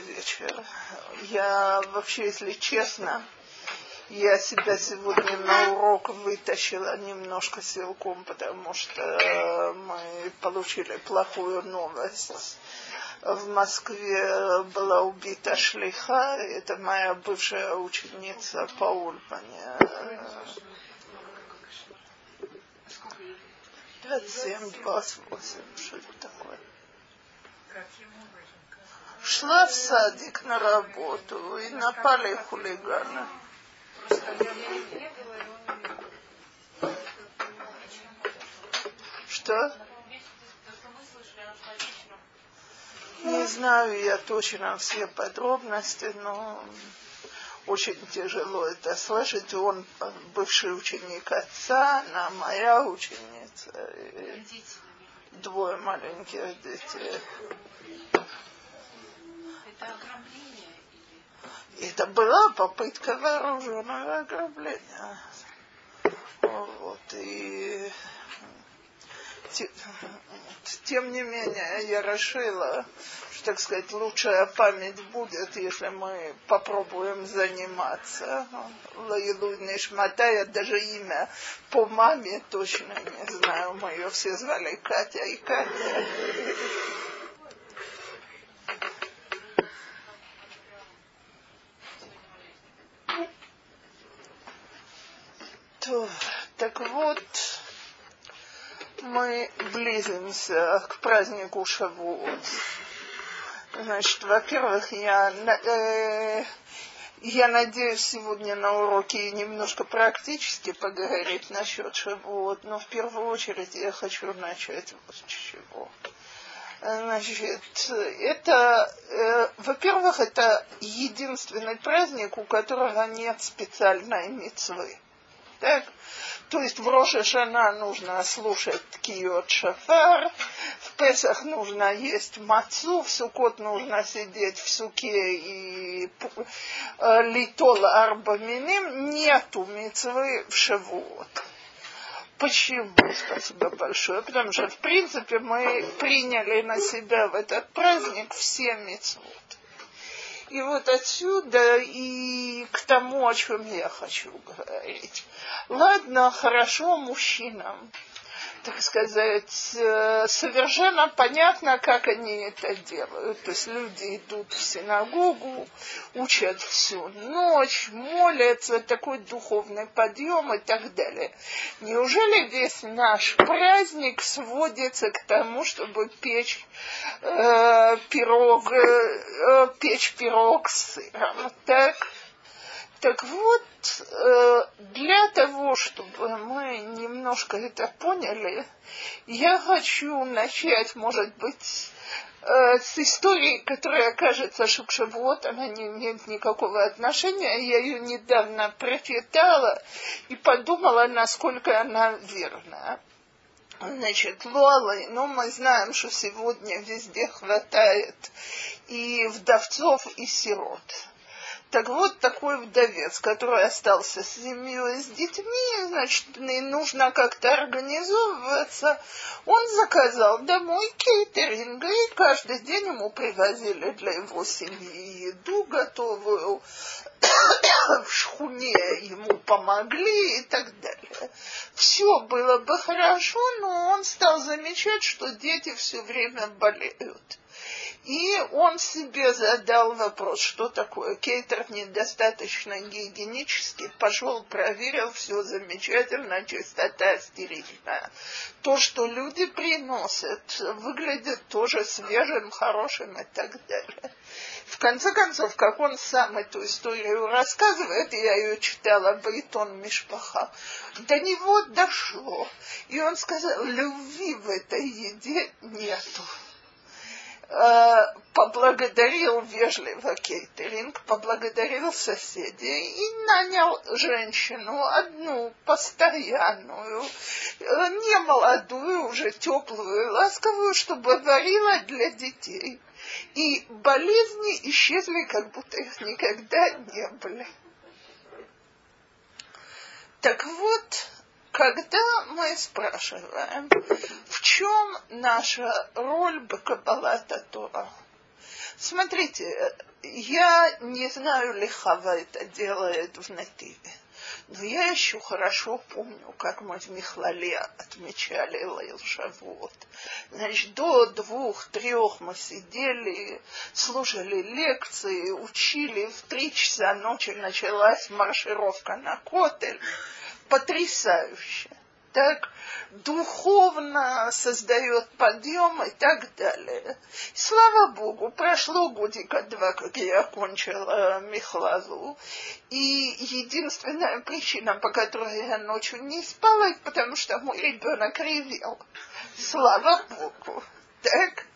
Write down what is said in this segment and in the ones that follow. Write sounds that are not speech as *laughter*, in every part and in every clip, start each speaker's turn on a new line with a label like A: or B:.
A: Добрый вечер. Я вообще, если честно, я себя сегодня на урок вытащила немножко силком, потому что мы получили плохую новость. В Москве была убита шлиха, это моя бывшая ученица по Ульпане. 27, 28, что это такое? Шла в садик на работу и напали хулиганы. Что? Не знаю я точно все подробности, но очень тяжело это слышать. Он бывший ученик отца, она моя ученица. Двое маленьких детей.
B: Это ограбление?
A: Это была попытка вооруженного ограбления. Вот, и тем не менее, я решила, что, так сказать, лучшая память будет, если мы попробуем заниматься. Лаилу Нишмата, я даже имя по маме точно не знаю. Мы ее все звали Катя и Катя. То, так вот, мы близимся к празднику Шавуот. Значит, во-первых, я, э, я надеюсь сегодня на уроке немножко практически поговорить насчет Шавуот, но в первую очередь я хочу начать вот с чего. Значит, это, э, во-первых, это единственный праздник, у которого нет специальной мецвы. Так? То есть в Роша Шана нужно слушать Киот Шафар, в Песах нужно есть мацу, в Сукот нужно сидеть в суке и э, литол арбаминим, нету мецвы в Шавуот. Почему? Спасибо большое. Потому что, в принципе, мы приняли на себя в этот праздник все мецвод. И вот отсюда и к тому, о чем я хочу говорить. Ладно, хорошо мужчинам, так сказать, э, совершенно понятно, как они это делают. То есть люди идут в синагогу, учат всю ночь, молятся, такой духовный подъем и так далее. Неужели весь наш праздник сводится к тому, чтобы печь э, пирог, э, печь пирог с сыром? Так? Так вот, э, для того, чтобы мы немножко это поняли, я хочу начать, может быть, э, с истории, которая кажется, что к Шавуот она не имеет никакого отношения. Я ее недавно прочитала и подумала, насколько она верна. Значит, Луалы, ну мы знаем, что сегодня везде хватает и вдовцов, и сирот. Так вот, такой вдовец, который остался с семьей, с детьми, значит, нужно как-то организовываться. Он заказал домой кейтеринг, и каждый день ему привозили для его семьи еду готовую, *coughs* в шхуне ему помогли и так далее. Все было бы хорошо, но он стал замечать, что дети все время болеют. И он себе задал вопрос, что такое кейтер недостаточно гигиенический. Пошел, проверил, все замечательно, чистота стерильная. То, что люди приносят, выглядит тоже свежим, хорошим и так далее. В конце концов, как он сам эту историю рассказывает, я ее читала Бейтон Мишпаха, до него дошло. И он сказал, любви в этой еде нету. Э, поблагодарил вежливо кейтеринг, поблагодарил соседей и нанял женщину, одну постоянную, э, не молодую, уже теплую, ласковую, чтобы варила для детей. И болезни исчезли, как будто их никогда не были. Так вот, когда мы спрашиваем, в чем наша роль Бакабалата Тора, смотрите, я не знаю, ли Хава это делает в Нативе. Но я еще хорошо помню, как мы в Михлале отмечали Лейл Шавуот. Значит, до двух-трех мы сидели, слушали лекции, учили. В три часа ночи началась маршировка на Котель. Потрясающе так духовно создает подъем и так далее. Слава Богу, прошло годика два, как я окончила Михлазу. И единственная причина, по которой я ночью не спала, потому что мой ребенок ревел. Слава Богу. Так?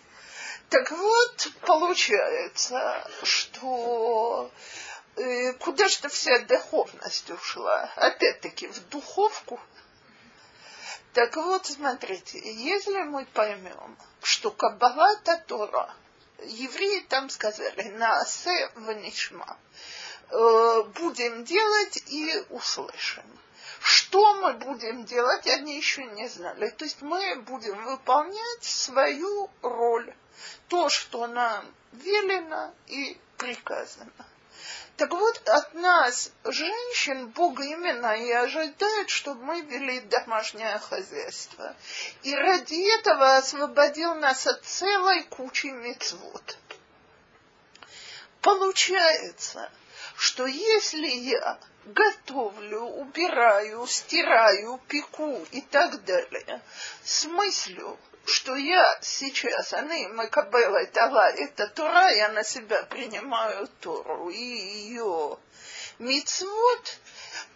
A: Так вот, получается, что куда же вся духовность ушла? Опять-таки в духовку – так вот, смотрите, если мы поймем, что Каббала Тора, евреи там сказали, на асе ванишма, э, будем делать и услышим. Что мы будем делать, они еще не знали. То есть мы будем выполнять свою роль, то, что нам велено и приказано. Так вот, от нас, женщин, Бог именно и ожидает, чтобы мы вели домашнее хозяйство. И ради этого освободил нас от целой кучи мецвод. Получается, что если я готовлю, убираю, стираю, пеку и так далее, с мыслью, что я сейчас, они Макабела Тала, это Тора, я на себя принимаю Тору и ее мицвод,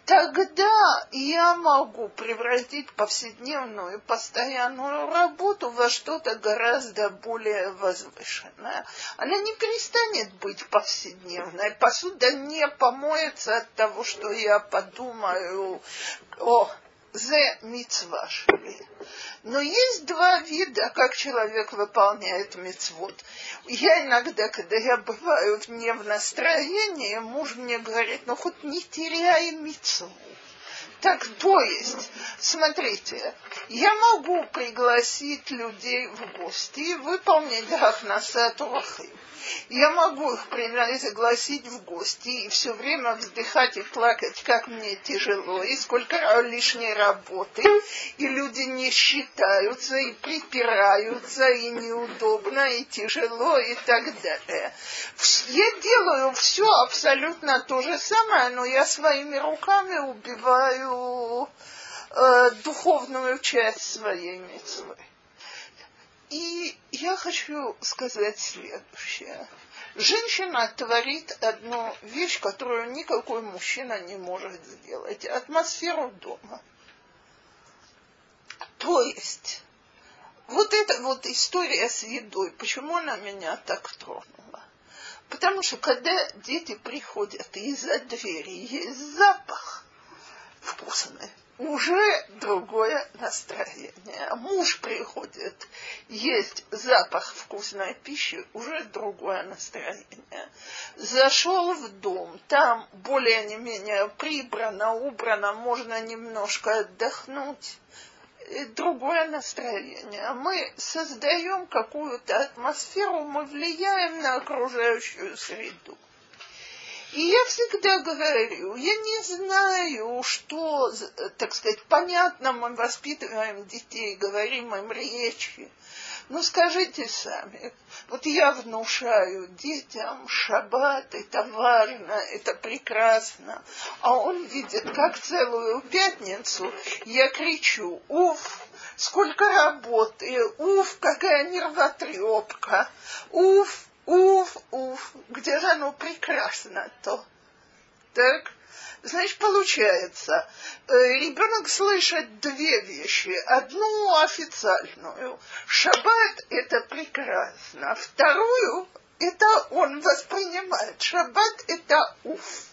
A: тогда я могу превратить повседневную постоянную работу во что-то гораздо более возвышенное. Она не перестанет быть повседневной. Посуда не помоется от того, что я подумаю, о, зе мицва. Но есть два вида, как человек выполняет мицвод. Я иногда, когда я бываю не в настроении, муж мне говорит, ну хоть не теряй мицву. Так, то есть, смотрите, я могу пригласить людей в гости и выполнить Гафнасату Рахим. Я могу их пригласить в гости и все время вздыхать и плакать, как мне тяжело, и сколько лишней работы, и люди не считаются, и припираются, и неудобно, и тяжело, и так далее. Я делаю все абсолютно то же самое, но я своими руками убиваю э, духовную часть своей мецвы. И я хочу сказать следующее. Женщина творит одну вещь, которую никакой мужчина не может сделать. Атмосферу дома. То есть, вот эта вот история с едой, почему она меня так тронула? Потому что когда дети приходят, из-за двери есть запах вкусный, уже другое настроение. Муж приходит, есть запах вкусной пищи, уже другое настроение. Зашел в дом, там более не менее прибрано, убрано, можно немножко отдохнуть. Другое настроение. Мы создаем какую-то атмосферу, мы влияем на окружающую среду. И я всегда говорю, я не знаю, что, так сказать, понятно, мы воспитываем детей, говорим им речи. Но скажите сами, вот я внушаю детям, шаббат, это важно, это прекрасно. А он видит, как целую пятницу я кричу, уф, сколько работы, уф, какая нервотрепка, уф, Уф, уф, где же оно прекрасно-то? Так, значит, получается, э, ребенок слышит две вещи. Одну официальную. Шаббат – это прекрасно. Вторую – это он воспринимает. Шаббат – это уф.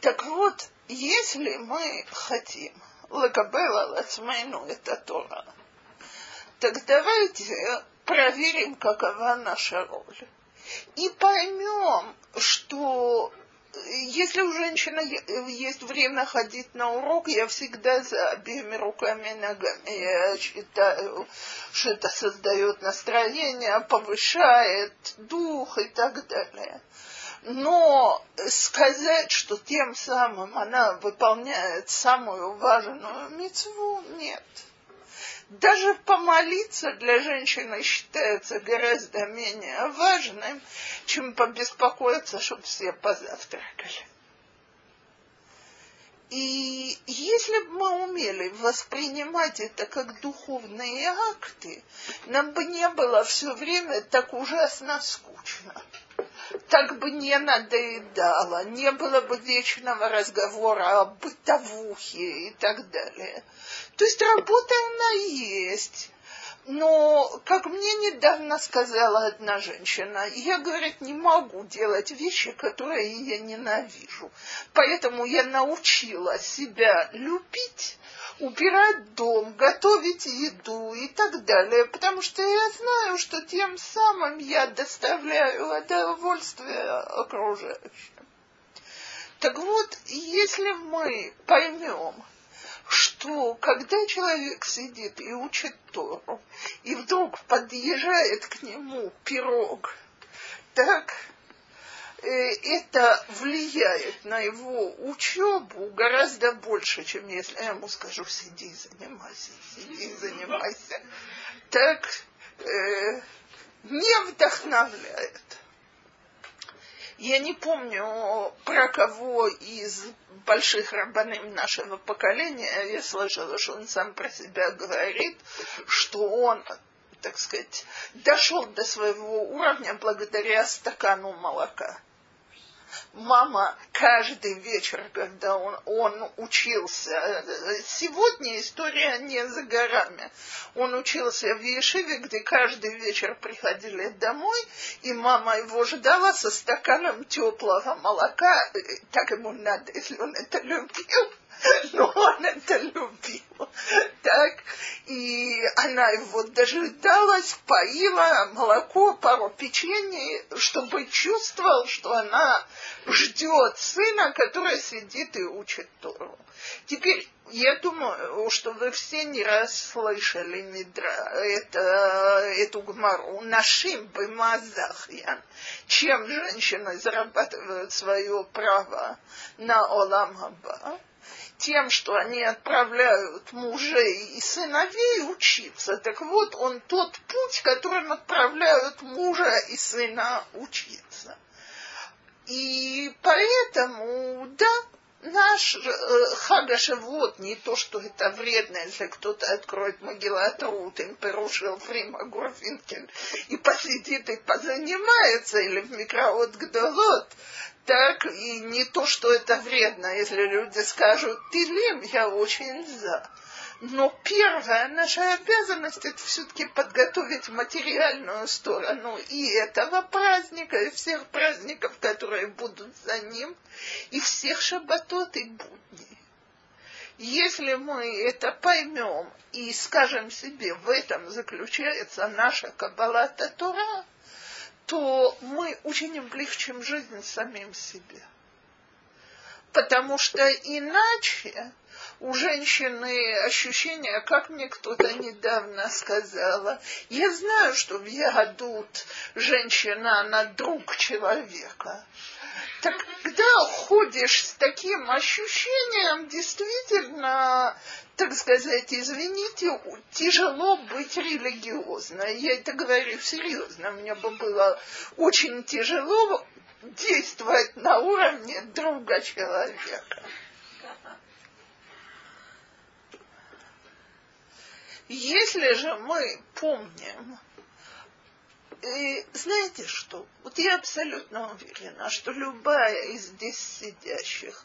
A: Так вот, если мы хотим лакабела лацмейну это Тора, так давайте проверим, какова наша роль. И поймем, что если у женщины есть время ходить на урок, я всегда за обеими руками и ногами. Я считаю, что это создает настроение, повышает дух и так далее. Но сказать, что тем самым она выполняет самую важную мецву, нет. Даже помолиться для женщины считается гораздо менее важным, чем побеспокоиться, чтобы все позавтракали. И если бы мы умели воспринимать это как духовные акты, нам бы не было все время так ужасно скучно. Так бы не надоедало, не было бы вечного разговора о бытовухе и так далее. То есть работа она есть. Но, как мне недавно сказала одна женщина, я, говорит, не могу делать вещи, которые я ненавижу. Поэтому я научила себя любить, убирать дом, готовить еду и так далее, потому что я знаю, что тем самым я доставляю удовольствие окружающим. Так вот, если мы поймем, что когда человек сидит и учит Тору, и вдруг подъезжает к нему пирог, так это влияет на его учебу гораздо больше, чем если я ему скажу, сиди занимайся, сиди занимайся. Так э, не вдохновляет. Я не помню, про кого из больших рабаным нашего поколения я слышала, что он сам про себя говорит, что он, так сказать, дошел до своего уровня благодаря стакану молока мама каждый вечер, когда он, он учился, сегодня история не за горами, он учился в Ешиве, где каждый вечер приходили домой, и мама его ждала со стаканом теплого молока, так ему надо, если он это любил, *laughs* но он это любил. Так, и она его дожидалась, поила молоко, пару печенье, чтобы чувствовал, что она ждет сына, который сидит и учит Тору. Теперь я думаю, что вы все не раз слышали Мидра, это, эту гмару. Нашим бы мазахьян. Чем женщины зарабатывают свое право на Олам Хаба? Тем, что они отправляют мужей и сыновей учиться. Так вот, он тот путь, которым отправляют мужа и сына учиться. И поэтому, да, наш э, Хагашевод, не то, что это вредно, если кто-то откроет Магилатрут, им перушил Фрима Гурфинкель, и посидит и позанимается, или в микроот Гдолот, так и не то, что это вредно, если люди скажут, ты лим, я очень за. Но первая наша обязанность это все-таки подготовить материальную сторону и этого праздника, и всех праздников, которые будут за ним, и всех шабатот и будней. Если мы это поймем и скажем себе, в этом заключается наша каббалата Тора, то мы очень облегчим жизнь самим себе. Потому что иначе у женщины ощущение, как мне кто-то недавно сказала, я знаю, что в Ягодут женщина, она друг человека. Так когда ходишь с таким ощущением, действительно, так сказать, извините, тяжело быть религиозной. Я это говорю серьезно. Мне бы было очень тяжело действовать на уровне друга человека. Если же мы помним, и знаете что? Вот я абсолютно уверена, что любая из здесь сидящих,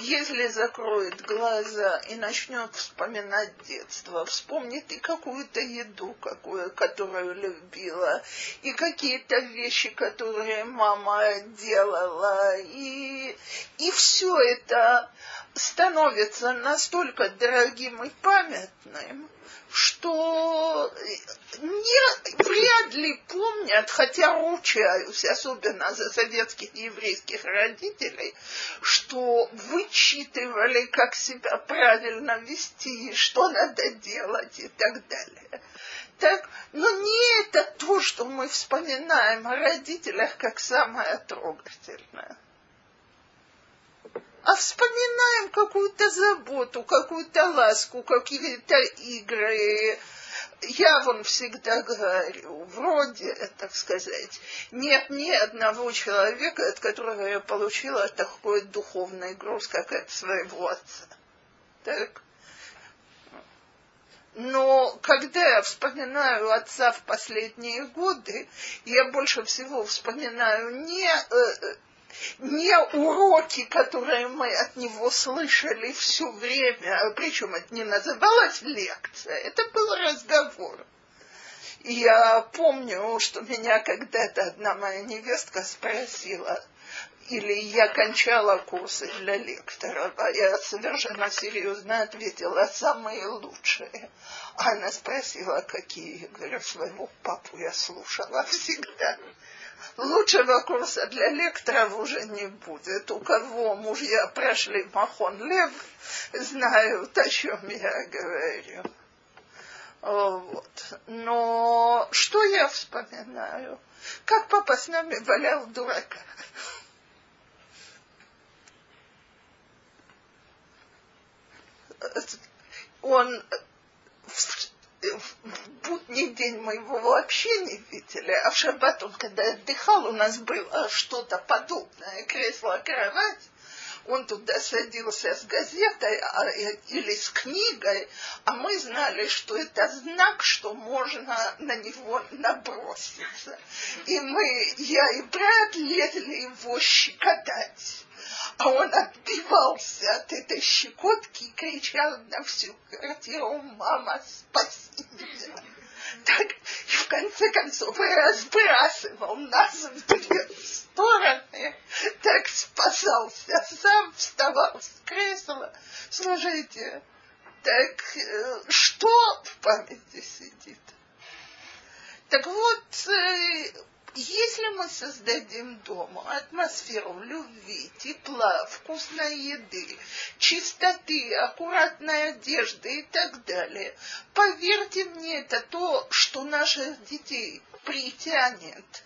A: если закроет глаза и начнет вспоминать детство, вспомнит и какую-то еду, какую, которую любила, и какие-то вещи, которые мама делала, и, и все это становится настолько дорогим и памятным, что не, вряд ли помнят, хотя ручаюсь, особенно за советских и еврейских родителей, что вычитывали, как себя правильно вести, что надо делать и так далее. Так, но не это то, что мы вспоминаем о родителях как самое трогательное вспоминаем какую-то заботу, какую-то ласку, какие-то игры. Я вам всегда говорю, вроде, так сказать, нет ни одного человека, от которого я получила такой духовный груз, как от своего отца. Так? Но когда я вспоминаю отца в последние годы, я больше всего вспоминаю не э, не уроки, которые мы от него слышали все время, причем это не называлось лекция, это был разговор. Я помню, что меня когда-то одна моя невестка спросила, или я кончала курсы для лекторов, а я совершенно серьезно ответила, самые лучшие. Она спросила, какие. Я говорю, своего папу я слушала всегда лучшего курса для лекторов уже не будет. У кого мужья прошли Махон Лев, знают, о чем я говорю. Вот. Но что я вспоминаю? Как папа с нами валял дурака. Он в будний день мы его вообще не видели, а в шаббат он, когда отдыхал, у нас было что-то подобное, кресло-кровать, он туда садился с газетой а, или с книгой, а мы знали, что это знак, что можно на него наброситься. И мы, я и брат, лезли его щекотать а он отбивался от этой щекотки и кричал на всю квартиру «Мама, спаси меня!» Так, и в конце концов разбрасывал нас в две стороны, так спасался, сам вставал с кресла. Слушайте, так э, что в памяти сидит? Так вот, э, если мы создадим дома атмосферу любви, тепла, вкусной еды, чистоты, аккуратной одежды и так далее, поверьте мне, это то, что наших детей притянет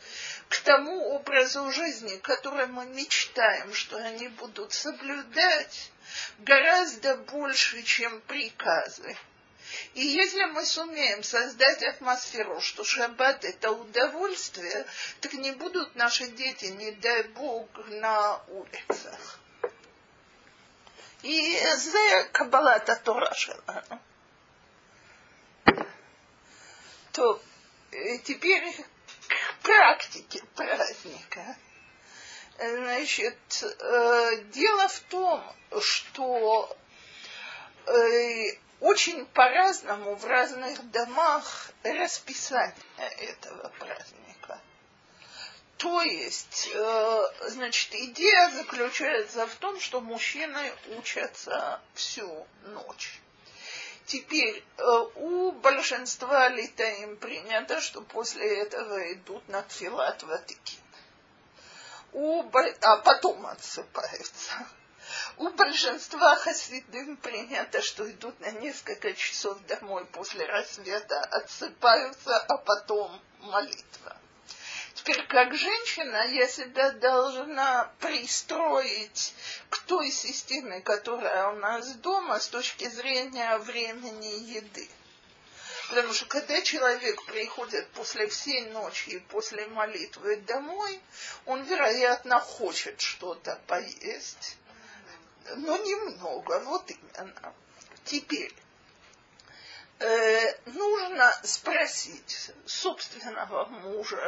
A: к тому образу жизни, который мы мечтаем, что они будут соблюдать, гораздо больше, чем приказы. И если мы сумеем создать атмосферу, что шаббат это удовольствие, так не будут наши дети, не дай бог, на улицах. И за каббалата Тора שלנו. То теперь к практике праздника. Значит, э, дело в том, что э, очень по-разному в разных домах расписание этого праздника. То есть, э, значит, идея заключается в том, что мужчины учатся всю ночь. Теперь э, у большинства литаим принято, что после этого идут на тфилат ватикин. У, а потом отсыпаются. У большинства хасидым принято, что идут на несколько часов домой после рассвета, отсыпаются, а потом молитва. Теперь, как женщина, я себя должна пристроить к той системе, которая у нас дома с точки зрения времени еды. Потому что когда человек приходит после всей ночи и после молитвы домой, он, вероятно, хочет что-то поесть но немного, вот именно. Теперь э, нужно спросить собственного мужа,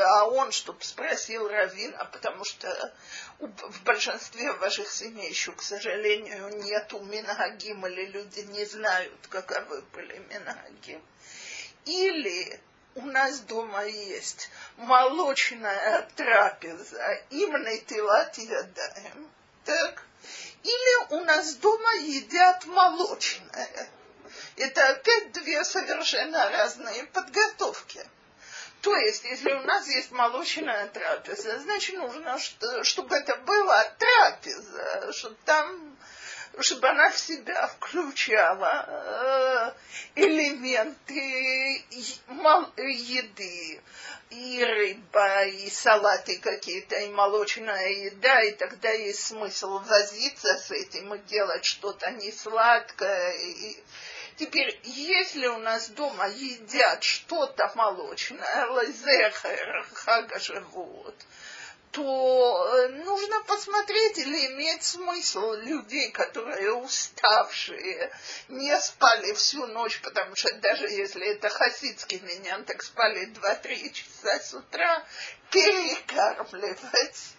A: а он, чтобы спросил Равина, потому что в большинстве ваших семей еще, к сожалению, нету Минагим, или люди не знают, каковы были Минагим. Или у нас дома есть молочная трапеза, именно тилат ядаем, так? Или у нас дома едят молочное. Это опять две совершенно разные подготовки. То есть, если у нас есть молочная трапеза, значит, нужно, чтобы это была трапеза, чтобы там чтобы она в себя включала э, элементы еды, и рыба, и салаты какие-то, и молочная еда, и тогда есть смысл возиться с этим и делать что-то не сладкое. И... Теперь, если у нас дома едят что-то молочное, лазехер, хагашевут, то э, нужно посмотреть или имеет смысл людей, которые уставшие, не спали всю ночь, потому что даже если это хасидский меня, так спали 2-3 часа с утра, перекармливать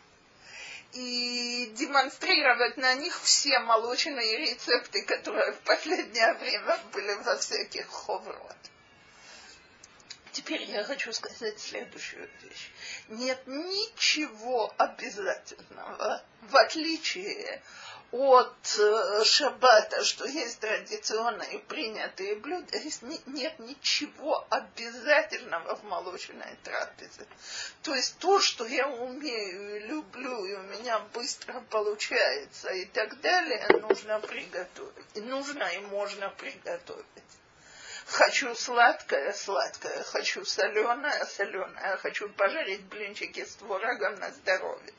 A: и демонстрировать на них все молочные рецепты, которые в последнее время были во всяких ховрот. Теперь я хочу сказать следующую вещь. Нет ничего обязательного, в отличие от э, шаббата, что есть традиционные принятые блюда, нет ничего обязательного в молочной трапезе. То есть то, что я умею и люблю, и у меня быстро получается и так далее, нужно приготовить. И нужно и можно приготовить. Хочу сладкое, сладкое, хочу соленое, соленое, хочу пожарить блинчики с творогом на здоровье.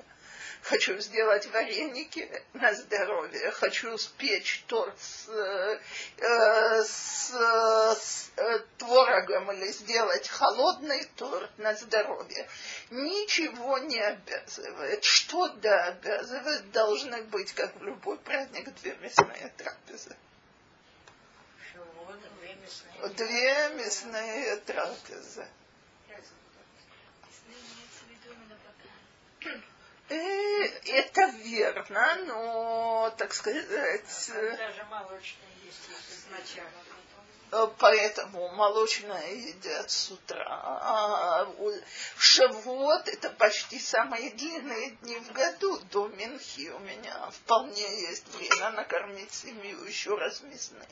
A: Хочу сделать вареники на здоровье, хочу спечь торт с, э, с, с э, творогом или сделать холодный торт на здоровье. Ничего не обязывает. Что да обязывает, должны быть, как в любой праздник, две мясные трапезы. Две мясные трапезы. И э, это верно, но, так сказать... Даже молочные есть сначала. Э, поэтому молочное едят с утра. А Шавуот – это почти самые длинные дни в году до Минхи. У меня вполне есть время накормить семью еще раз мясным.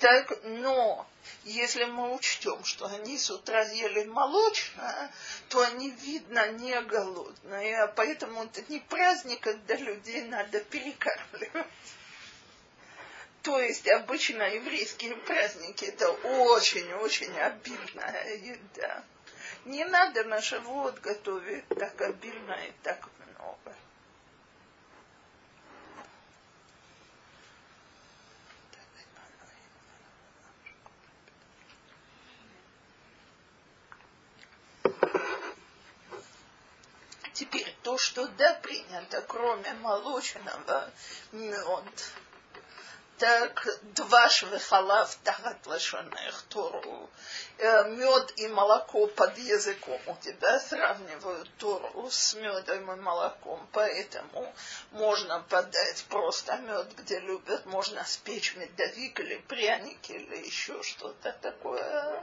A: Так, но если мы учтем, что они с утра ели молочное, то они, видно, не голодные. Поэтому это не праздник, когда людей надо перекармливать. То есть обычно еврейские праздники это очень-очень обильная еда. Не надо на живот готовить так обильно и так много. Теперь то, что да, принято, кроме молочного, мед, так два швехалав тахат лашонех Тору. Э, мед и молоко под языком у тебя сравнивают Тору с медом и молоком, поэтому можно подать просто мед, где любят, можно спечь медовик или пряники или еще что-то такое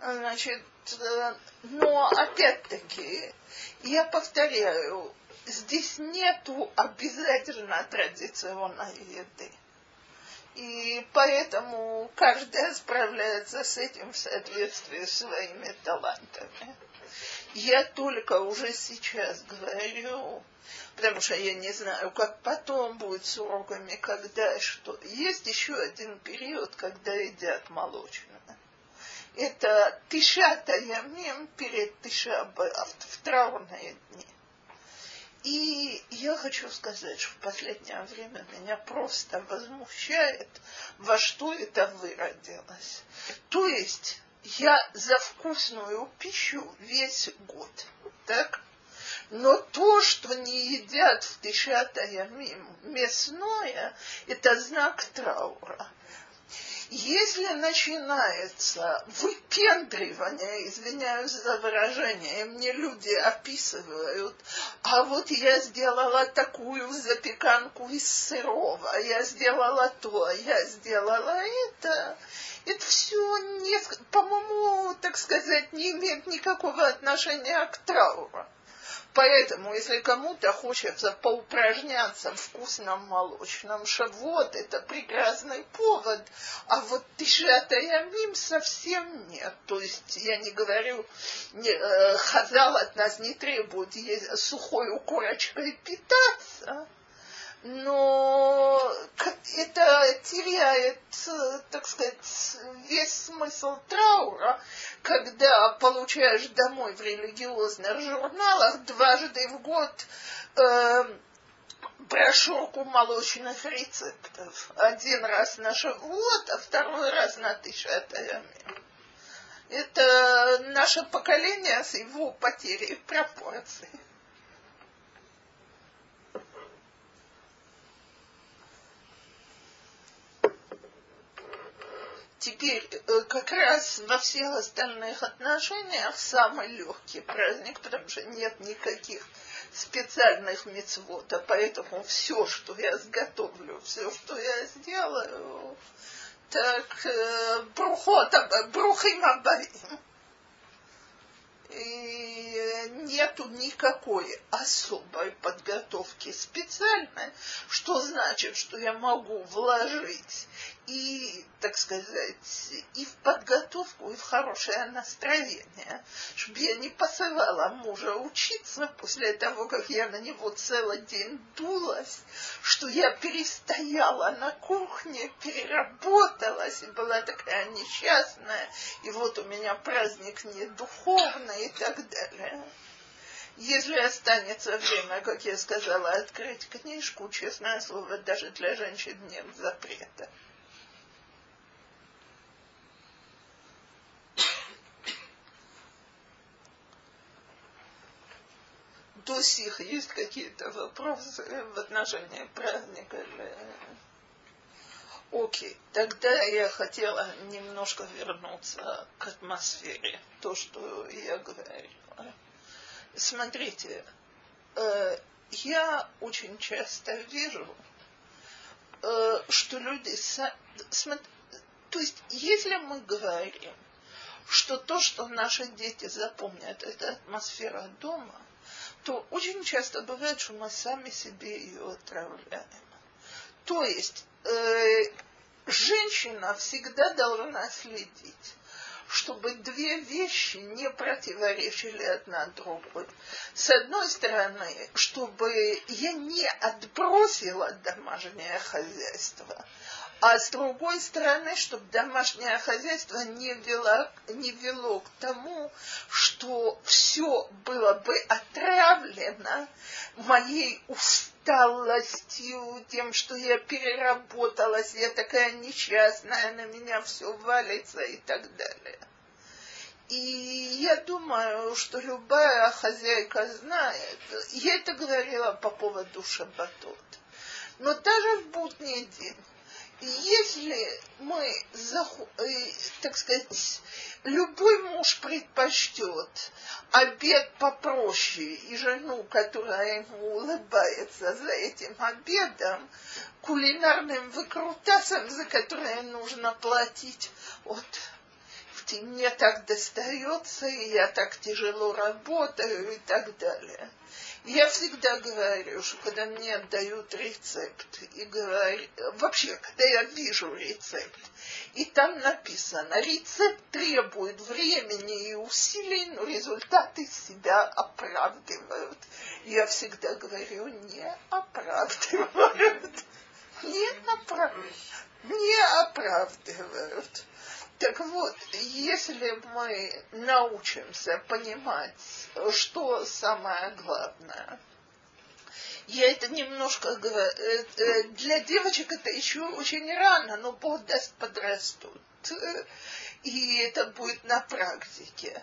A: Значит, э, но опять-таки, я повторяю, здесь нету обязательно традиционной еды. И поэтому каждая справляется с этим в соответствии с своими талантами. Я только уже сейчас говорю, потому что я не знаю, как потом будет с уроками, когда что. Есть еще один период, когда едят молочное это Тишата Ямим перед Тишабав, в траурные дни. И я хочу сказать, что в последнее время меня просто возмущает, во что это выродилось. То есть я за вкусную пищу весь год, так? Но то, что не едят в Тишата Ямим мясное, это знак траура. Если начинается выпендривание, извиняюсь за выражение, мне люди описывают, а вот я сделала такую запеканку из сырого, я сделала то, я сделала это. Это все, не, по-моему, так сказать, не имеет никакого отношения к трауру. Поэтому, если кому-то хочется поупражняться в вкусном молочном, шавот – это прекрасный повод, а вот тишатая мим совсем нет. То есть, я не говорю, не, э, хазал от нас не требует сухой корочкой питаться, но это теряет, так сказать, весь смысл траура, когда получаешь домой в религиозных журналах дважды в год э, брошюрку молочных рецептов. Один раз на Шавуот, а второй раз на Тишатаями. Это наше поколение с его потерей пропорций. Теперь э, как раз во всех остальных отношениях самый легкий праздник, потому что нет никаких специальных мецвод, а поэтому все, что я сготовлю, все, что я сделаю, так э, брухота, брухим абарим. И нету никакой особой подготовки специальной, что значит, что я могу вложить и, так сказать, и в подготовку, и в хорошее настроение, чтобы я не посылала мужа учиться после того, как я на него целый день дулась, что я перестояла на кухне, переработалась и была такая несчастная, и вот у меня праздник не духовный и так далее. Если останется время, как я сказала, открыть книжку, честное слово, даже для женщин нет запрета. до сих есть какие-то вопросы в отношении праздника? Окей, тогда я хотела немножко вернуться к атмосфере, то, что я говорила. Смотрите, э, я очень часто вижу, э, что люди... То есть, если мы говорим, что то, что наши дети запомнят, это атмосфера дома, то очень часто бывает, что мы сами себе ее отравляем. То есть э, женщина всегда должна следить, чтобы две вещи не противоречили одна другой. С одной стороны, чтобы я не отбросила домашнее хозяйство, а с другой стороны, чтобы домашнее хозяйство не вело, не вело к тому, что все было бы отравлено моей усталостью, тем, что я переработалась, я такая несчастная, на меня все валится и так далее. И я думаю, что любая хозяйка знает, я это говорила по поводу шабатот, но даже в будний день, если мы, э, так сказать, любой муж предпочтет обед попроще и жену, которая ему улыбается за этим обедом, кулинарным выкрутасом, за которые нужно платить, вот мне так достается, и я так тяжело работаю и так далее. Я всегда говорю, что когда мне дают рецепт, и говорю, вообще, когда я вижу рецепт, и там написано, рецепт требует времени и усилий, но результаты себя оправдывают. Я всегда говорю, не оправдывают. Не, оправдывают. не оправдывают. Так вот, если мы научимся понимать, что самое главное, я это немножко говорю, э, э, для девочек это еще очень рано, но Бог даст подрастут. И это будет на практике.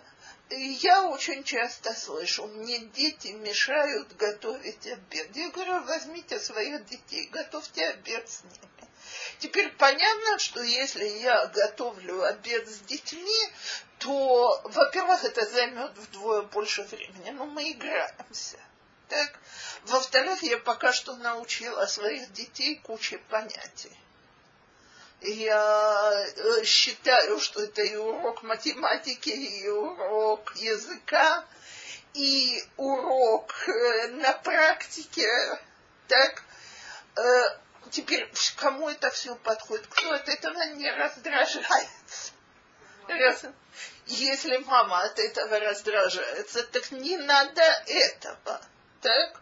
A: Я очень часто слышу, мне дети мешают готовить обед. Я говорю, возьмите своих детей, готовьте обед с ними. Теперь понятно, что если я готовлю обед с детьми, то, во-первых, это займет вдвое больше времени, но мы играемся. Так? Во-вторых, я пока что научила своих детей куче понятий. Я э, считаю, что это и урок математики, и урок языка, и урок э, на практике, так, э, теперь кому это все подходит, кто от этого не раздражается. Раз, если мама от этого раздражается, так не надо этого. Так?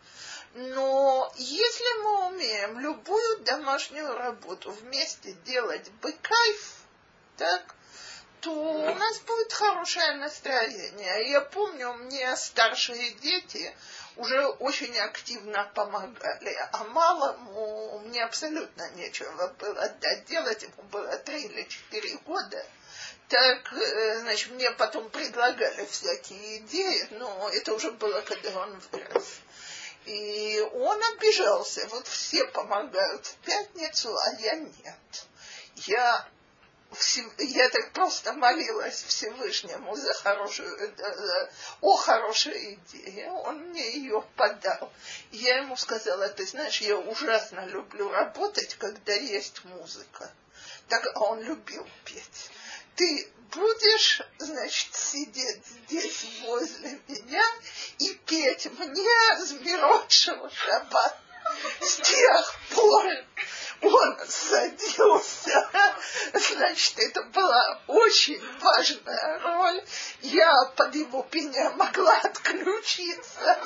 A: Но если мы умеем любую домашнюю работу вместе делать бы кайф, так, то у нас будет хорошее настроение. Я помню, мне старшие дети уже очень активно помогали, а малому мне абсолютно нечего было делать, ему было три или четыре года. Так, э, значит, мне потом предлагали всякие идеи, но это уже было, когда он вырос. И он обижался. Вот все помогают в пятницу, а я нет. Я я так просто молилась Всевышнему за хорошую, за, о хорошей идее. Он мне ее подал. Я ему сказала, ты знаешь, я ужасно люблю работать, когда есть музыка. Так а он любил петь. Ты будешь, значит, сидеть здесь возле меня и петь мне с Миротшего шаббат. С тех пор он садился. Значит, это была очень важная роль. Я под его пением могла отключиться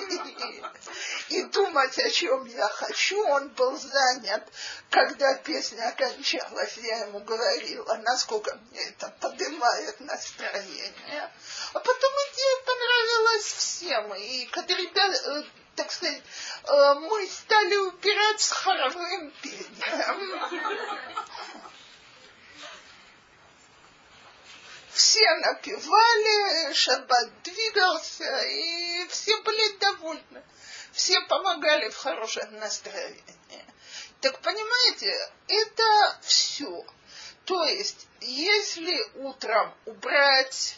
A: и, и думать, о чем я хочу. Он был занят. Когда песня окончалась, я ему говорила, насколько мне это поднимает настроение. А потом идея понравилась всем. И когда ребята так сказать, э, мы стали упираться хоровым пением. Все напевали, шаббат двигался, и все были довольны. Все помогали в хорошем настроении. Так понимаете, это все. То есть, если утром убрать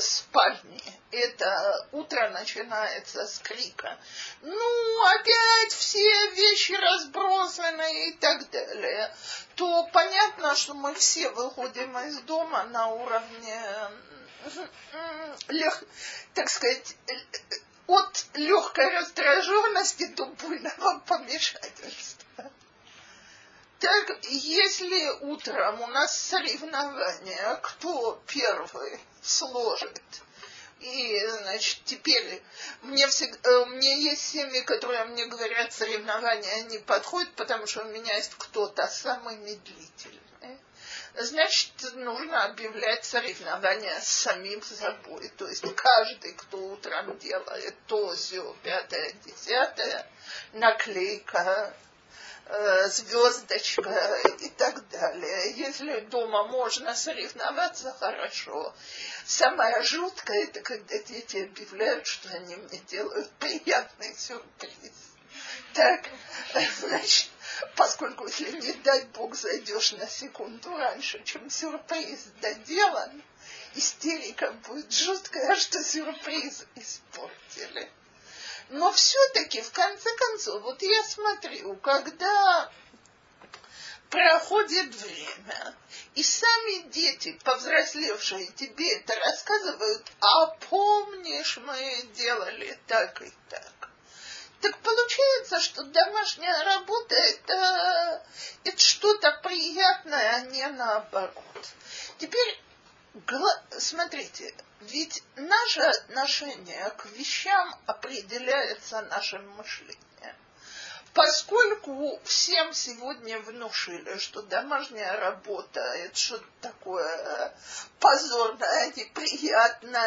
A: спальни. Это утро начинается с крика. Ну, опять все вещи разбросаны и так далее. То понятно, что мы все выходим из дома на уровне, так сказать, от легкой раздраженности до буйного помешательства. Так, если утром у нас соревнования, кто первый сложит, и, значит, теперь мне, всегда, э, мне есть семьи, которые мне говорят, соревнования не подходят, потому что у меня есть кто-то самый медлительный. Значит, нужно объявлять соревнования с самим собой. То есть каждый, кто утром делает то, все, пятое, десятое, наклейка, звездочка и так далее. Если дома можно соревноваться, хорошо. Самое жуткое, это когда дети объявляют, что они мне делают приятный сюрприз. Так, значит, поскольку если не дай Бог зайдешь на секунду раньше, чем сюрприз доделан, истерика будет жуткая, что сюрприз испортили. Но все-таки, в конце концов, вот я смотрю, когда проходит время, и сами дети, повзрослевшие, тебе это рассказывают, а помнишь, мы делали так и так. Так получается, что домашняя работа это, это что-то приятное, а не наоборот. Теперь смотрите, ведь наше отношение к вещам определяется нашим мышлением. Поскольку всем сегодня внушили, что домашняя работа это что-то такое позорное, неприятное,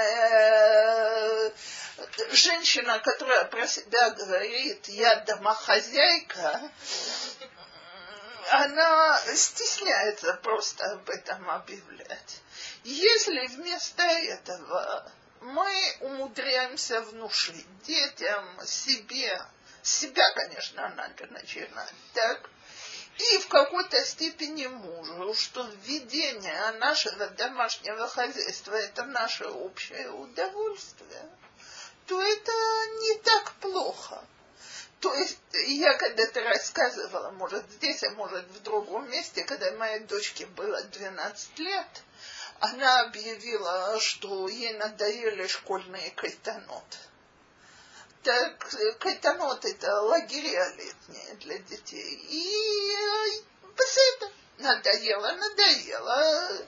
A: женщина, которая про себя говорит, я домохозяйка, она стесняется просто об этом объявлять. Если вместо этого мы умудряемся внушить детям, себе, себя, конечно, надо начинать, так, и в какой-то степени мужу, что введение нашего домашнего хозяйства – это наше общее удовольствие, то это не так плохо. То есть я когда-то рассказывала, может здесь, а может в другом месте, когда моей дочке было 12 лет – она объявила, что ей надоели школьные кайтанот. так кайтанот это лагеря летние для детей. И это надоело, надоело.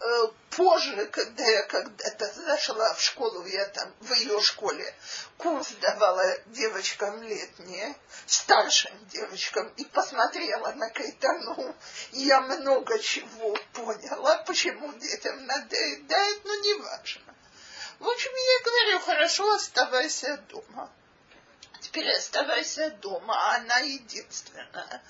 A: Э, позже, когда я когда-то зашла в школу, я там в ее школе курс давала девочкам летние, старшим девочкам, и посмотрела на Кайтану, я много чего поняла, почему детям надоедает, но не важно. В общем, я говорю, хорошо, оставайся дома. Теперь оставайся дома, она единственная.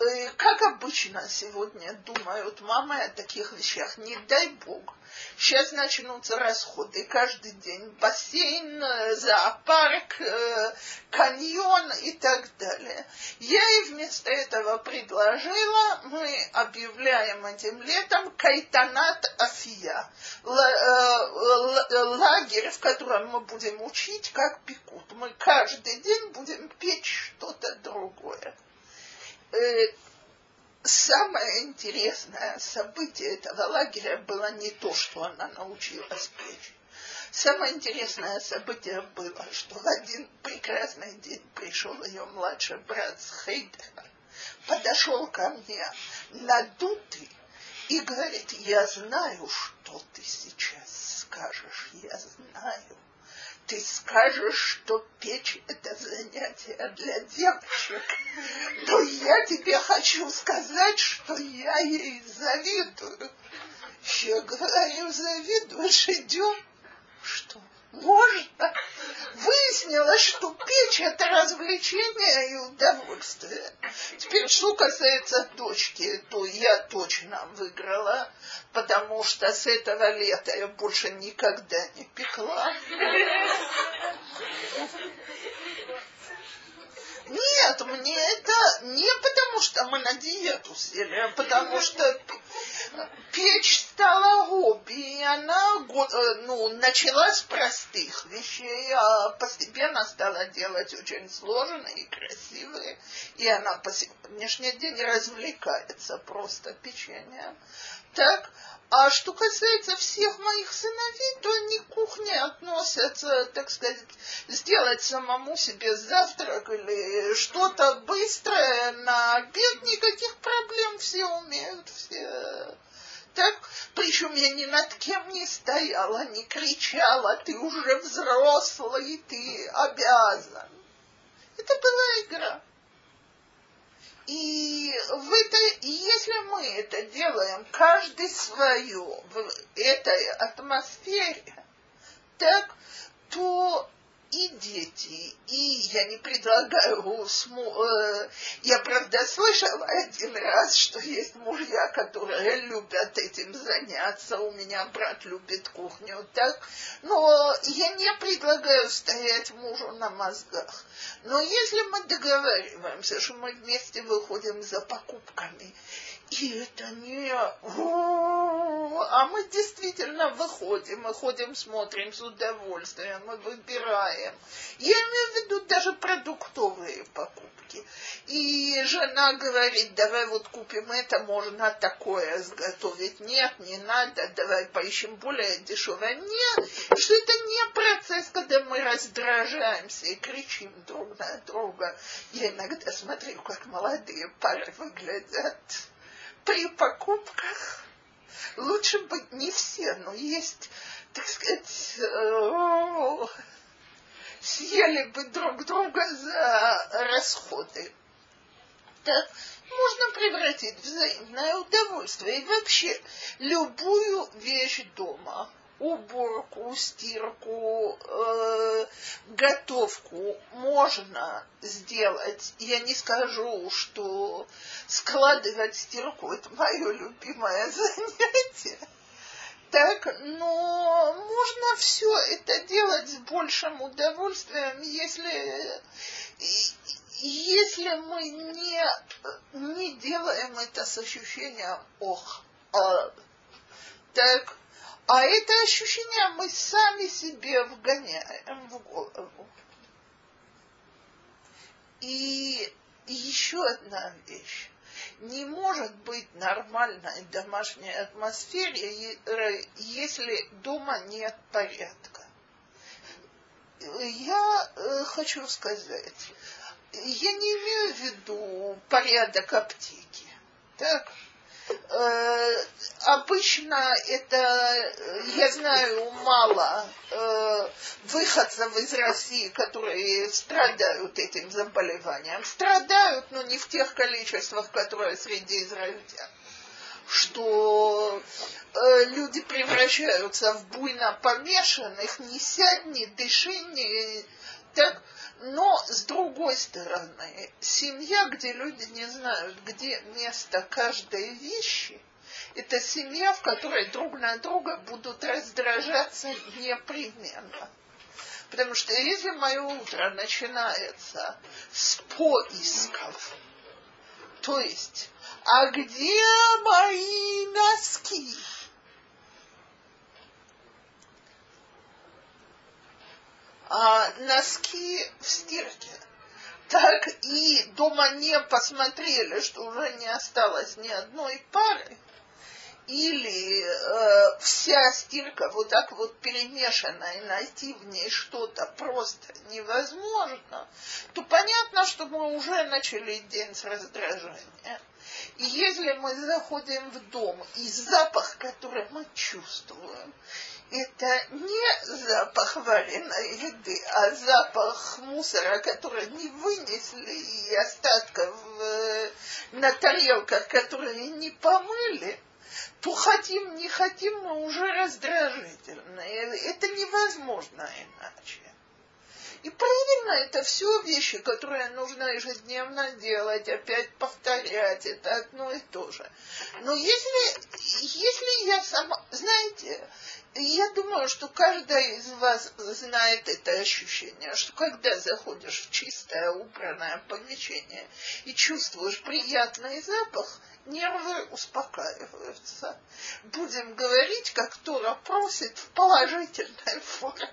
A: Э, как обычно сегодня думают мамы о таких вещах, не дай бог. Сейчас начнутся расходы каждый день. Бассейн, э, зоопарк, э, каньон и так далее. Я и вместо этого предложила, мы объявляем этим летом кайтанат Афия. Лагерь, в котором мы будем учить, как пекут. Мы каждый день будем печь что-то другое самое интересное событие этого лагеря было не то, что она научилась печь. Самое интересное событие было, что в один прекрасный день пришел ее младший брат с Хейдера, подошел ко мне надутый и говорит, я знаю, что ты сейчас скажешь, я знаю ты скажешь, что печь это занятие для девушек, то я тебе хочу сказать, что я ей завидую. Я говорю, завидуешь, идем. Что? Можно? Выяснилось, что печь это развлечение и удовольствие. Теперь, что касается дочки, то я точно выиграла, потому что с этого лета я больше никогда не пекла. Нет, мне это не потому, что мы на диету сели, а потому что печь стала хобби, и она э, ну, начала с простых вещей, а постепенно стала делать очень сложные и красивые. И она по сегодняшний день развлекается просто печеньем. Так, а что касается всех моих сыновей, то они к кухне относятся, так сказать, сделать самому себе завтрак или что-то быстрое на обед, никаких проблем все умеют, все. Так, причем я ни над кем не стояла, не кричала, ты уже взрослый, ты обязан. Это была игра. И в этой, если мы это делаем каждый свое в этой атмосфере, так, то и дети, и я не предлагаю, э, я правда слышала один раз, что есть мужья, которые любят этим заняться, у меня брат любит кухню, так, но я не предлагаю стоять мужу на мозгах. Но если мы договариваемся, что мы вместе выходим за покупками, и это не... А мы действительно выходим, мы ходим, смотрим с удовольствием, мы выбираем. Я имею в виду даже продуктовые покупки. И жена говорит, давай вот купим это, можно такое сготовить. Нет, не надо, давай поищем более дешевое. Нет, что это не процесс, когда мы раздражаемся и кричим друг на друга. Я иногда смотрю, как молодые пары выглядят при покупках лучше быть не все, но есть, так сказать, э, съели бы друг друга за расходы. Так можно превратить в взаимное удовольствие. И вообще любую вещь дома – уборку, стирку, э, готовку можно сделать. Я не скажу, что складывать стирку это мое любимое *laughs* занятие. Так, но можно все это делать с большим удовольствием, если, если мы не, не делаем это с ощущением ох. А, так, а это ощущение мы сами себе вгоняем в голову. И еще одна вещь. Не может быть нормальной домашней атмосфере, если дома нет порядка. я э, хочу сказать, я не имею в виду порядок аптеки. Так? Э, обычно это, я знаю мало э, выходцев из России, которые страдают этим заболеванием. Страдают, но не в тех количествах, которые среди израильтян. Что э, люди превращаются в буйно помешанных, не сядь, не дыши, не... Так, но, с другой стороны, семья, где люди не знают, где место каждой вещи, это семья, в которой друг на друга будут раздражаться непременно. Потому что если мое утро начинается с поисков, то есть, а где мои носки? А, носки в стирке. Так и дома не посмотрели, что уже не осталось ни одной пары, или э, вся стирка вот так вот перемешана и найти в ней что-то просто невозможно, то понятно, что мы уже начали день с раздражения. И если мы заходим в дом, и запах, который мы чувствуем, это не запах вареной еды, а запах мусора, который не вынесли, и остатков э, на тарелках, которые не помыли, то хотим, не хотим, мы уже раздражительны. Это невозможно иначе. И правильно, это все вещи, которые нужно ежедневно делать, опять повторять, это одно и то же. Но если, если я сама, знаете, я думаю, что каждый из вас знает это ощущение, что когда заходишь в чистое, убранное помещение и чувствуешь приятный запах, нервы успокаиваются. Будем говорить, как Тора просит, в положительной форме.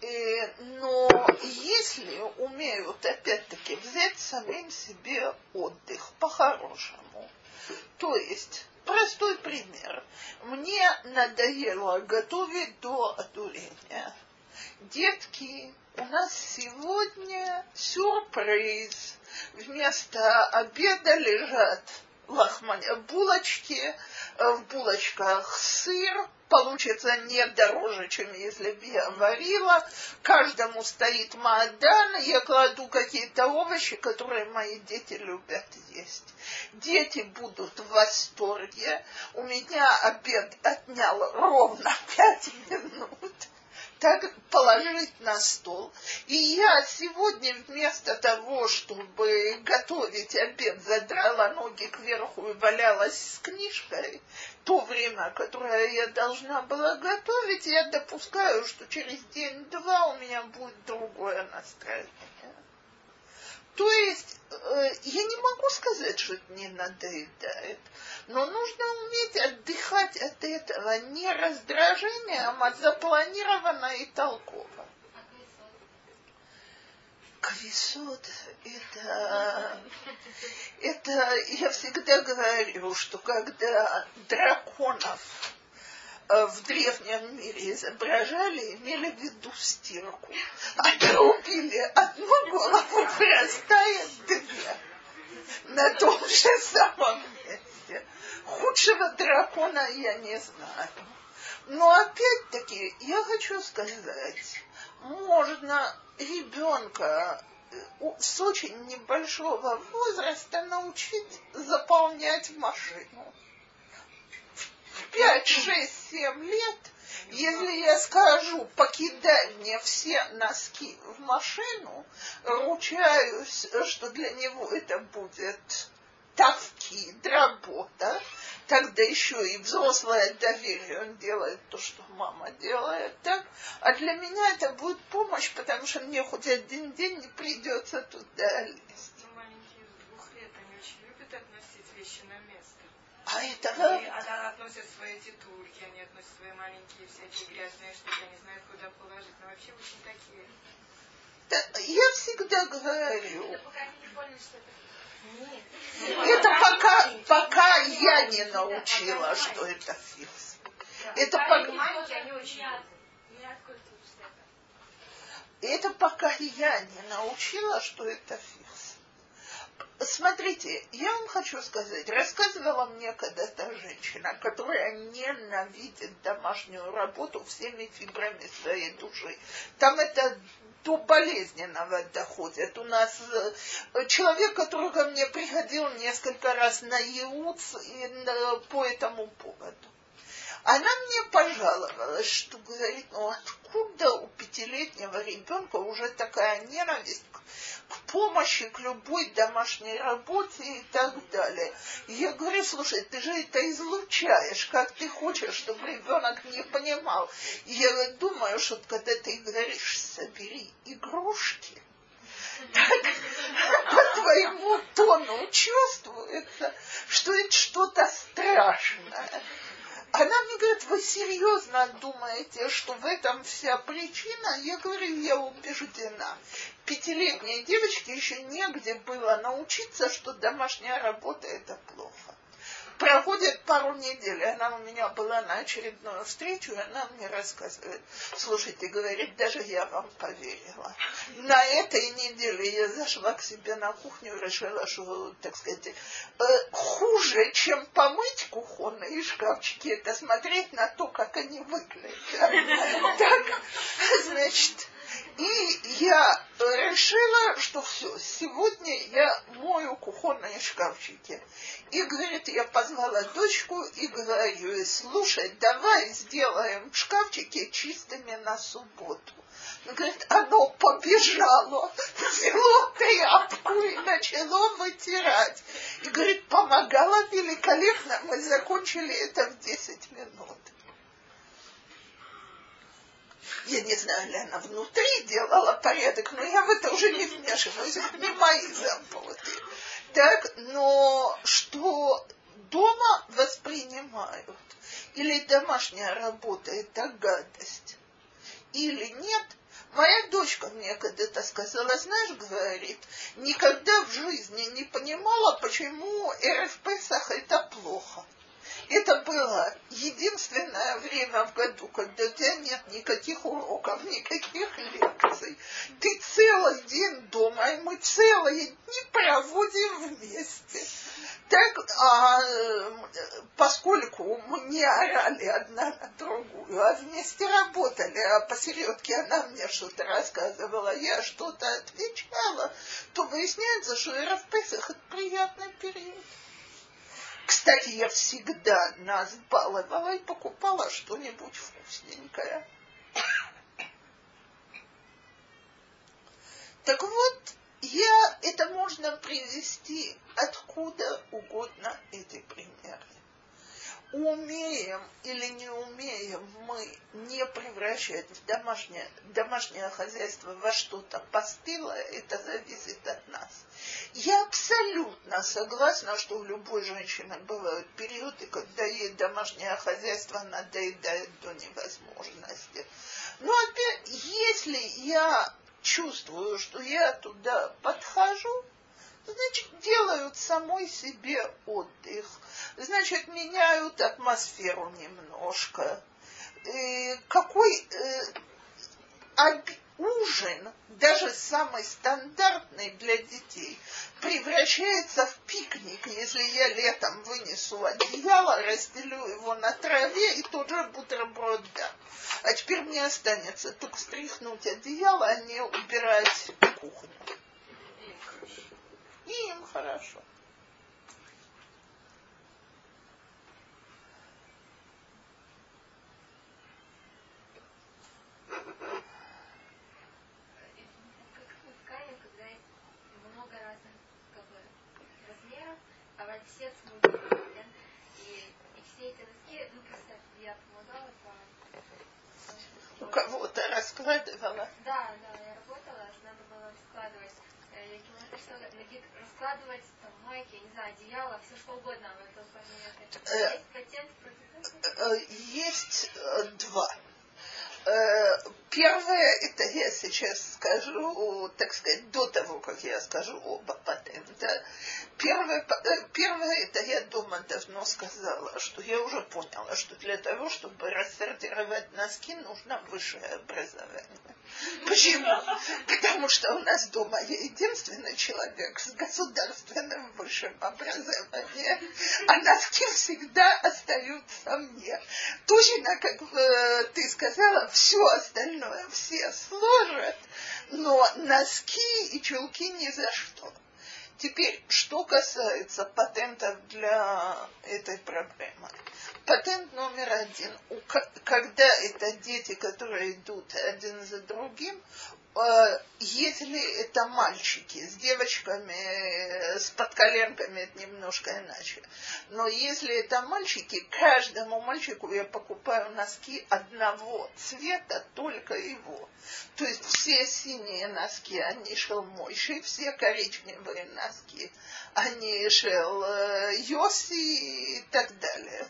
B: Э,
A: но если умеют опять-таки взять самим себе отдых по-хорошему, то есть простой пример. Мне надоело готовить до одурения. Детки, у нас сегодня сюрприз. Вместо обеда лежат лохманя, булочки, в булочках сыр, получится не дороже, чем если бы я варила. Каждому стоит маадан, я кладу какие-то овощи, которые мои дети любят есть. Дети будут в восторге. У меня обед отнял ровно пять минут так положить на стол. И я сегодня вместо того, чтобы готовить обед, задрала ноги кверху и валялась с книжкой, то время, которое я должна была готовить, я допускаю, что через день-два у меня будет другое настроение. То есть э, я не могу сказать, что это не надоедает, но нужно уметь отдыхать от этого не раздражением, а запланированно и толково. Квисот это, это я всегда говорю, что когда драконов в древнем мире изображали, имели в виду стирку. Отрубили одну голову, вырастает две. На том же самом месте. Худшего дракона я не знаю. Но опять-таки, я хочу сказать, можно ребенка э, с очень небольшого возраста научить заполнять машину пять, шесть, семь лет, если я скажу, покидай мне все носки в машину, ручаюсь, что для него это будет тавки, работа, тогда еще и взрослое доверие, он делает то, что мама делает, так? А для меня это будет помощь, потому что мне хоть один день не придется туда лезть.
C: Относят свои титульки, они относят свои маленькие всякие грязные штуки, они знают, куда положить. Но вообще очень такие.
A: Да, я всегда говорю.
B: Это пока не поняли, что это
A: Это пока, пока я не научила, что это фикс. Это пока, это пока я не научила, что это фикс. Смотрите, я вам хочу сказать, рассказывала мне когда-то женщина, которая ненавидит домашнюю работу всеми фибрами своей души. Там это до болезненного доходит. У нас э, человек, который ко мне приходил несколько раз на ЕУЦ по этому поводу. Она мне пожаловалась, что говорит, ну откуда у пятилетнего ребенка уже такая ненависть помощи, к любой домашней работе и так далее. Я говорю, слушай, ты же это излучаешь, как ты хочешь, чтобы ребенок не понимал. Я думаю, что когда ты говоришь, собери игрушки, так *laughs* по твоему тону чувствуется, что это что-то страшное. Она мне говорит, вы серьезно думаете, что в этом вся причина? Я говорю, я убеждена. Пятилетней девочке еще негде было научиться, что домашняя работа это плохо. Проходит пару недель, она у меня была на очередную встречу, и она мне рассказывает, слушайте, говорит, даже я вам поверила. На этой неделе я зашла к себе на кухню и решила, что, так сказать, э, хуже, чем помыть кухонные шкафчики, это смотреть на то, как они выглядят. *laughs* Так, значит, и я решила, что все, сегодня я мою кухонные шкафчики. И, говорит, я позвала дочку и говорю, слушай, давай сделаем шкафчики чистыми на субботу. Она говорит, оно побежало, взяло тряпку и начало вытирать. И, говорит, помогала великолепно, мы закончили это в 10 минут. Я не знаю, ли она внутри делала порядок, но я в это уже не вмешиваюсь, это не мои заботы. Так, но что дома воспринимают, или домашняя работа это гадость, или нет, Моя дочка мне когда-то сказала, знаешь, говорит, никогда в жизни не понимала, почему РФ Песах это плохо. Это было единственное время в году, когда у тебя нет никаких уроков, никаких лекций. Ты целый день дома, и мы целые дни проводим вместе. Так, а, поскольку мы не орали одна на другую, а вместе работали, а посередке она мне что-то рассказывала, я что-то отвечала, то выясняется, что Эра Песах это приятный период. Кстати, я всегда нас баловала и покупала что-нибудь вкусненькое. Так вот, я, это можно привести откуда угодно эти примеры умеем или не умеем мы не превращать в домашнее, домашнее хозяйство во что-то постылое, это зависит от нас. Я абсолютно согласна, что у любой женщины бывают периоды, когда ей домашнее хозяйство надоедает до невозможности. Но опять, если я чувствую, что я туда подхожу, значит, делают самой себе отдых. Значит, меняют атмосферу немножко. И какой э, ужин, даже самый стандартный для детей, превращается в пикник, если я летом вынесу одеяло, разделю его на траве и тот же бутерброд дам. А теперь мне останется только стряхнуть одеяло, а не убирать кухню и им хорошо.
B: все смутные, и, и все эти носки, ну, представь, я помогала по...
A: У кого-то раскладывала?
B: Да, да, я работала, надо было складывать Э, Это что, какие-то раскладывать там майки, не знаю, одеяло, все что угодно в этом плане.
A: Э,
B: Есть?
A: Э, Есть э, два. Э, Первое, это я сейчас скажу, так сказать, до того, как я скажу оба патента. Первое, первое, это я дома давно сказала, что я уже поняла, что для того, чтобы рассортировать носки, нужно высшее образование. Почему? Потому что у нас дома я единственный человек с государственным высшим образованием, а носки всегда остаются мне. Точно, как э, ты сказала, все остальное все сложат, но носки и чулки ни за что. Теперь, что касается патентов для этой проблемы. Патент номер один. Когда это дети, которые идут один за другим, если это мальчики с девочками, э, с подколенками, это немножко иначе. Но если это мальчики, каждому мальчику я покупаю носки одного цвета, только его. То есть все синие носки, они шел мойши, все коричневые носки, они шел э, Йоси и так далее.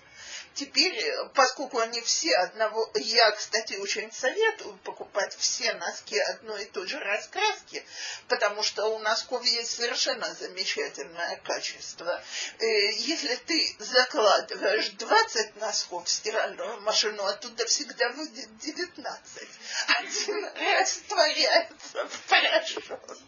A: Теперь, э, поскольку они все одного, я, кстати, очень советую покупать все носки одной и той же раскраски, потому что у носков есть совершенно замечательное качество. Э, Если ты закладываешь 20 носков в стиральную машину, оттуда всегда выйдет 19. Один растворяется в порошок.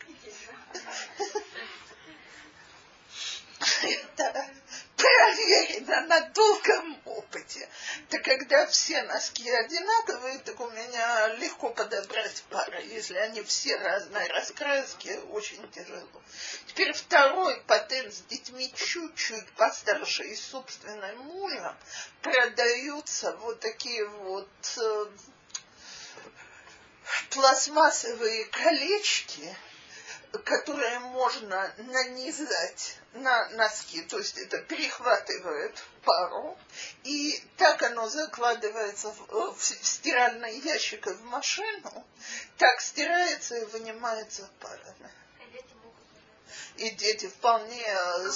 A: Проверено на долгом опыте. Так когда все носки одинаковые, так у меня легко подобрать пары. Если они все разной раскраски, очень тяжело. Теперь второй патент с детьми чуть-чуть постарше и собственным мужем продаются вот такие вот э, пластмассовые колечки, которые можно нанизать на носки, то есть это перехватывает пару, и так оно закладывается в, в стиральный ящик и в машину, так стирается и вынимается парами.
B: А дети могут.
A: И дети вполне э,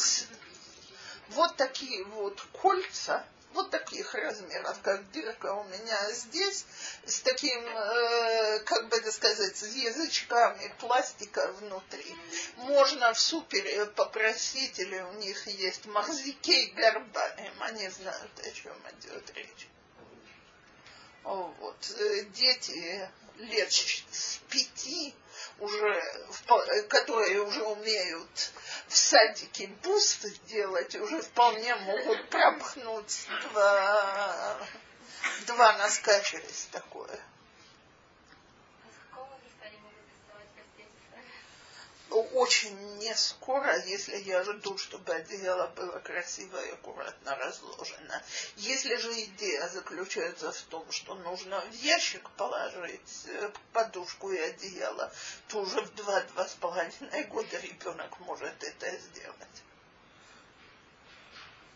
A: вот такие вот кольца, вот таких размеров, как дырка у меня здесь, с таким, э, как бы это сказать, язычками пластика внутри. Можно в супере попросить, или у них есть махзикей горбаем, они знают, о чем идет речь. Вот. э, Дети лет с пяти уже, которые уже умеют в садике бусты делать, уже вполне могут пропхнуть два, два через такое.
B: А с какого возраста они могут доставать постель?
A: Очень не скоро, если я жду, чтобы одеяло было красиво и аккуратно разложено. Если же идея заключается в том, что нужно в ящик положить э, подушку и одеяло, то уже в два-два с половиной года ребенок может это сделать.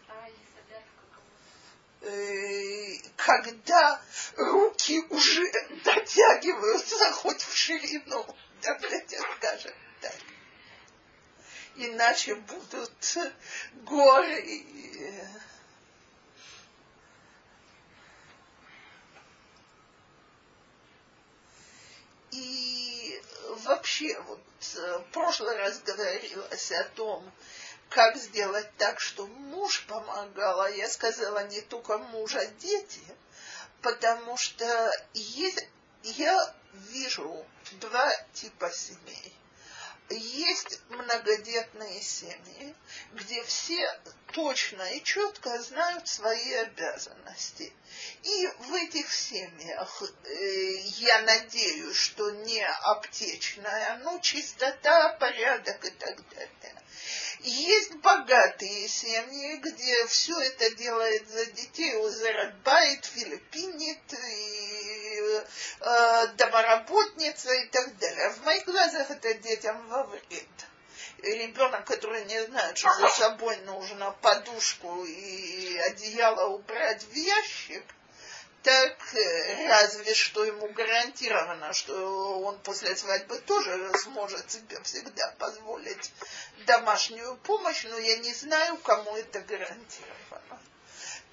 B: А?
A: Э, Когда руки уже дотягиваются хоть в ширину, давайте скажем так. Иначе будут горы. И вообще, вот э, в прошлый раз говорилось о том, как сделать так, что муж помогал, а я сказала не только муж, а дети, потому что я вижу два типа семей. Есть многодетные семьи, где все точно и четко знают свои обязанности. И в этих семьях, э, я надеюсь, что не аптечная, но чистота, порядок и так далее. Есть богатые семьи, где все это делает за детей Узербайт, Филиппинит, и, э, домоработница и так далее. В моих глазах это детям во вред. Ребенок, который не знает, что за собой нужно подушку и одеяло убрать в ящик, так разве что ему гарантировано, что он после свадьбы тоже сможет себе всегда позволить домашнюю помощь, но я не знаю, кому это гарантировано.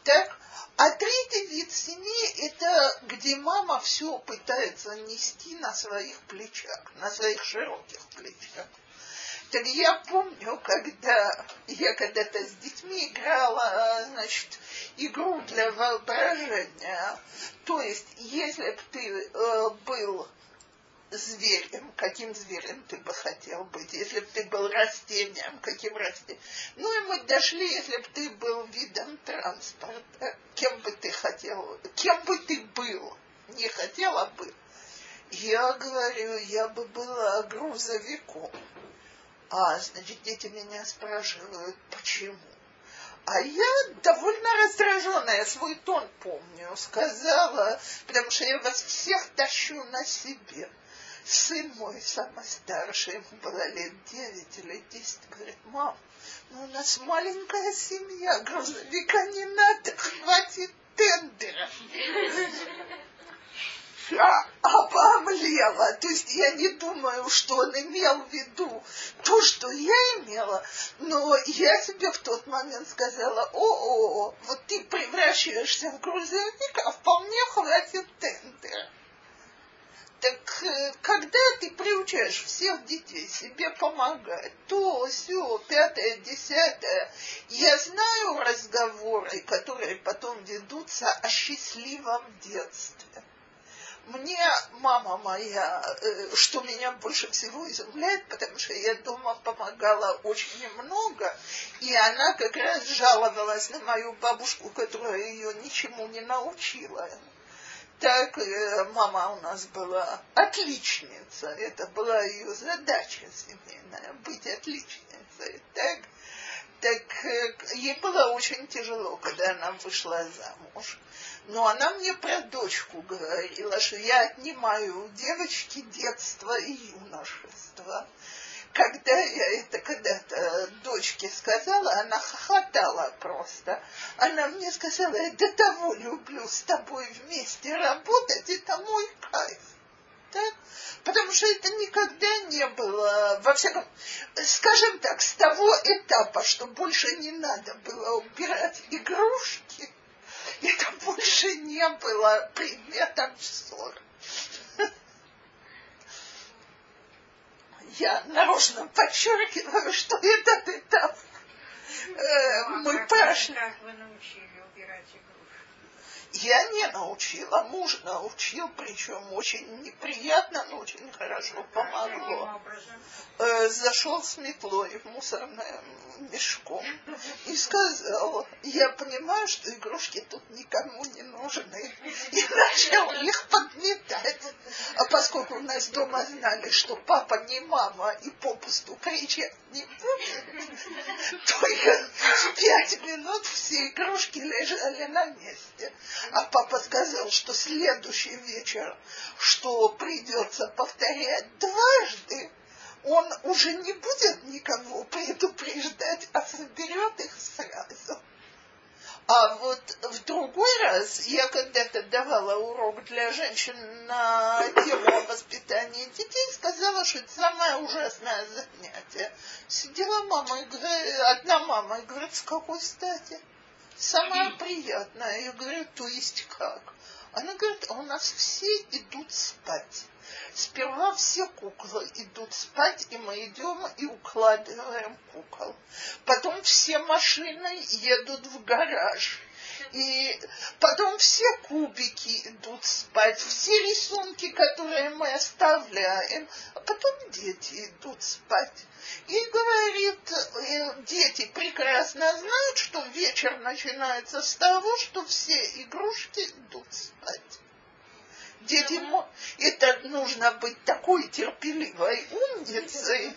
A: Так, а третий вид семьи – это где мама все пытается нести на своих плечах, на своих широких плечах. Так я помню, когда я когда-то с детьми играла, значит, игру для воображения. То есть, если бы ты э, был зверем, каким зверем ты бы хотел быть, если бы ты был растением, каким растением. Ну и мы дошли, если бы ты был видом транспорта, кем бы ты хотел, кем бы ты был, не хотела бы. Я говорю, я бы была грузовиком. А, значит, дети меня спрашивают, почему? А я довольно раздраженная, свой тон помню, сказала, потому что я вас всех тащу на себе. Сын мой, самый старший, ему было лет девять или десять, говорит, мам, ну у нас маленькая семья, грузовика не надо, хватит тендера я обомлела. То есть я не думаю, что он имел в виду то, что я имела, но я себе в тот момент сказала, о-о, вот ты превращаешься в грузовик, а вполне хватит тендера. Так э, когда ты приучаешь всех детей себе помогать, то, все, пятое, десятое, я знаю разговоры, которые потом ведутся о счастливом детстве мне мама моя, э, что меня больше всего изумляет, потому что я дома помогала очень немного, и она как раз жаловалась на мою бабушку, которая ее ничему не научила. Так э, мама у нас была отличница, это была ее задача семейная, быть отличницей. Так, так э, ей было очень тяжело, когда она вышла замуж. Но она мне про дочку говорила, что я отнимаю у девочки детство и юношество. Когда я это когда-то дочке сказала, она хохотала просто. Она мне сказала, я до того люблю с тобой вместе работать, это мой кайф. Да? Потому что это никогда не было, во всяком, скажем так, с того этапа, что больше не надо было убирать игрушки, *laughs* это больше не было предметом ссор. Я нарочно подчеркиваю, что этот этап э, мы прошли.
C: Как вы научили убирать игрушки?
A: Я не научила, муж научил, причем очень неприятно, но очень хорошо помогло. Э, зашел с метлой в мусорное мешком и сказал, я понимаю, что игрушки тут никому не нужны. И начал их подметать. А поскольку у нас дома знали, что папа не мама и попусту кричать не будет, то я в пять минут все игрушки лежали на месте. А папа сказал, что следующий вечер, что придется повторять дважды, он уже не будет никого предупреждать, а соберет их сразу. А вот в другой раз я когда-то давала урок для женщин на тему воспитания детей, сказала, что это самое ужасное занятие. Сидела мама и говорит, одна мама и говорит, с какой стати? Самое приятное. Я говорю, то есть как? Она говорит, а у нас все идут спать. Сперва все куклы идут спать, и мы идем и укладываем кукол. Потом все машины едут в гараж. И потом все кубики идут спать, все рисунки, которые мы оставляем, а потом дети идут спать. И говорит, э, дети прекрасно знают, что вечер начинается с того, что все игрушки идут спать. Дети, это нужно быть такой терпеливой умницей.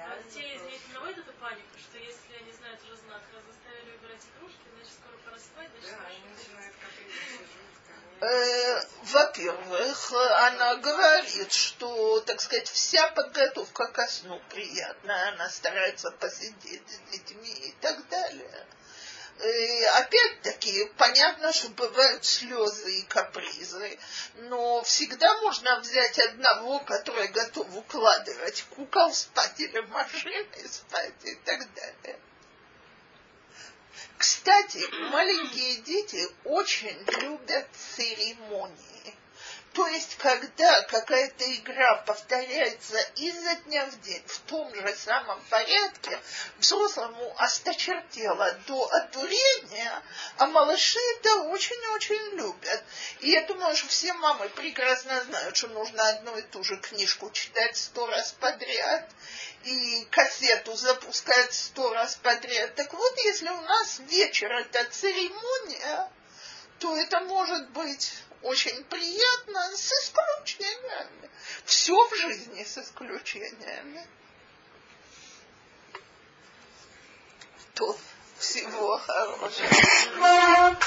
B: А детей, извините, наводит эту панику, что если они знают уже знак, раз заставили убирать игрушки, значит, скоро пора спать, значит,
C: Да, они начинают
A: Э, во-первых, она говорит, что, так сказать, вся подготовка ко сну приятная, она старается посидеть с детьми и так далее. э, опять-таки, понятно, что бывают слезы и капризы, но всегда можно взять одного, который готов укладывать кукол спать или машины спать и так далее. Кстати, маленькие дети очень любят церемонии. То есть, когда какая-то игра повторяется изо дня в день в том же самом порядке, взрослому осточертело до одурения, а малыши это очень-очень любят. И я думаю, что все мамы прекрасно знают, что нужно одну и ту же книжку читать сто раз подряд и кассету запускать сто раз подряд. Так вот, если у нас вечер это церемония, то это может быть очень приятно с исключениями. Все в жизни с исключениями. То всего хорошего.